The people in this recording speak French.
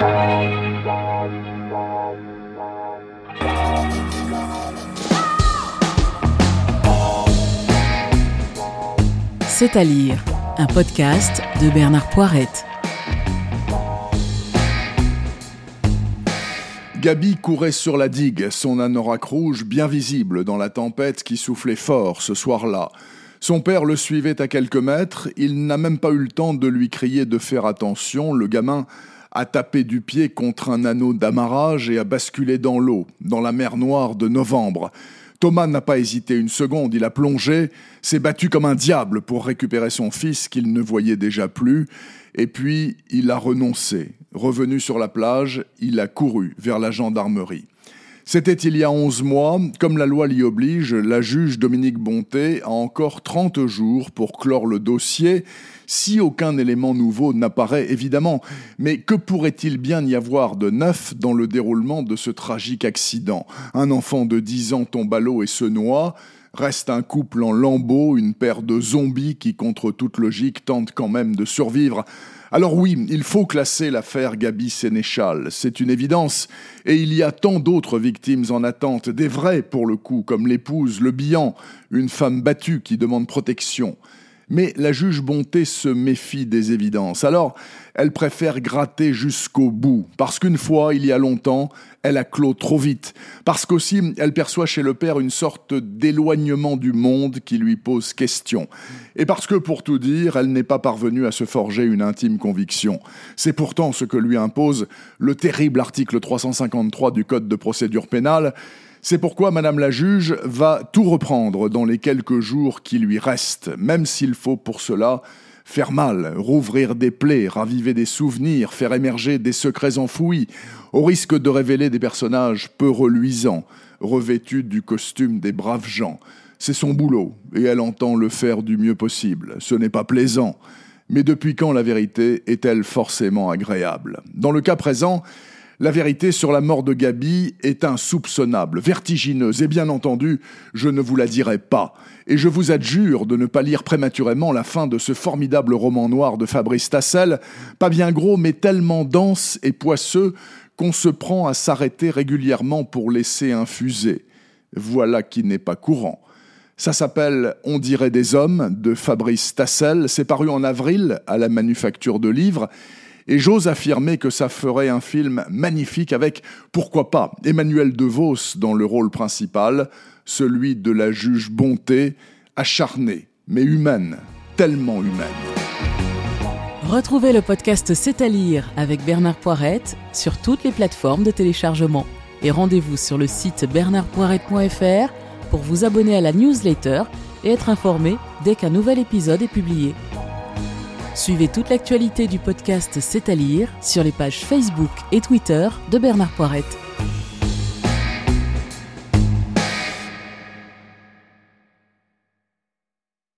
C'est à lire, un podcast de Bernard Poirette. Gabi courait sur la digue, son anorak rouge bien visible dans la tempête qui soufflait fort ce soir-là. Son père le suivait à quelques mètres, il n'a même pas eu le temps de lui crier de faire attention, le gamin a tapé du pied contre un anneau d'amarrage et a basculé dans l'eau, dans la mer noire de novembre. Thomas n'a pas hésité une seconde, il a plongé, s'est battu comme un diable pour récupérer son fils qu'il ne voyait déjà plus, et puis il a renoncé. Revenu sur la plage, il a couru vers la gendarmerie. C'était il y a onze mois, comme la loi l'y oblige, la juge Dominique Bonté a encore trente jours pour clore le dossier, si aucun élément nouveau n'apparaît évidemment. Mais que pourrait-il bien y avoir de neuf dans le déroulement de ce tragique accident? Un enfant de dix ans tombe à l'eau et se noie. Reste un couple en lambeaux, une paire de zombies qui, contre toute logique, tentent quand même de survivre. Alors oui, il faut classer l'affaire Gabi Sénéchal, c'est une évidence, et il y a tant d'autres victimes en attente, des vraies pour le coup, comme l'épouse, le bilan, une femme battue qui demande protection. Mais la juge Bonté se méfie des évidences. Alors, elle préfère gratter jusqu'au bout, parce qu'une fois, il y a longtemps, elle a clos trop vite, parce qu'aussi, elle perçoit chez le père une sorte d'éloignement du monde qui lui pose question, et parce que, pour tout dire, elle n'est pas parvenue à se forger une intime conviction. C'est pourtant ce que lui impose le terrible article 353 du Code de procédure pénale, c'est pourquoi Madame la juge va tout reprendre dans les quelques jours qui lui restent, même s'il faut pour cela faire mal, rouvrir des plaies, raviver des souvenirs, faire émerger des secrets enfouis, au risque de révéler des personnages peu reluisants, revêtus du costume des braves gens. C'est son boulot, et elle entend le faire du mieux possible. Ce n'est pas plaisant. Mais depuis quand la vérité est-elle forcément agréable? Dans le cas présent, la vérité sur la mort de Gabi est insoupçonnable, vertigineuse, et bien entendu, je ne vous la dirai pas. Et je vous adjure de ne pas lire prématurément la fin de ce formidable roman noir de Fabrice Tassel, pas bien gros, mais tellement dense et poisseux qu'on se prend à s'arrêter régulièrement pour laisser infuser. Voilà qui n'est pas courant. Ça s'appelle On dirait des hommes de Fabrice Tassel. C'est paru en avril à la Manufacture de Livres et j'ose affirmer que ça ferait un film magnifique avec, pourquoi pas, Emmanuel DeVos dans le rôle principal, celui de la juge bonté, acharnée, mais humaine, tellement humaine. Retrouvez le podcast C'est à lire avec Bernard Poirette sur toutes les plateformes de téléchargement. Et rendez-vous sur le site bernardpoirette.fr pour vous abonner à la newsletter et être informé dès qu'un nouvel épisode est publié. Suivez toute l'actualité du podcast C'est à lire sur les pages Facebook et Twitter de Bernard Poirette.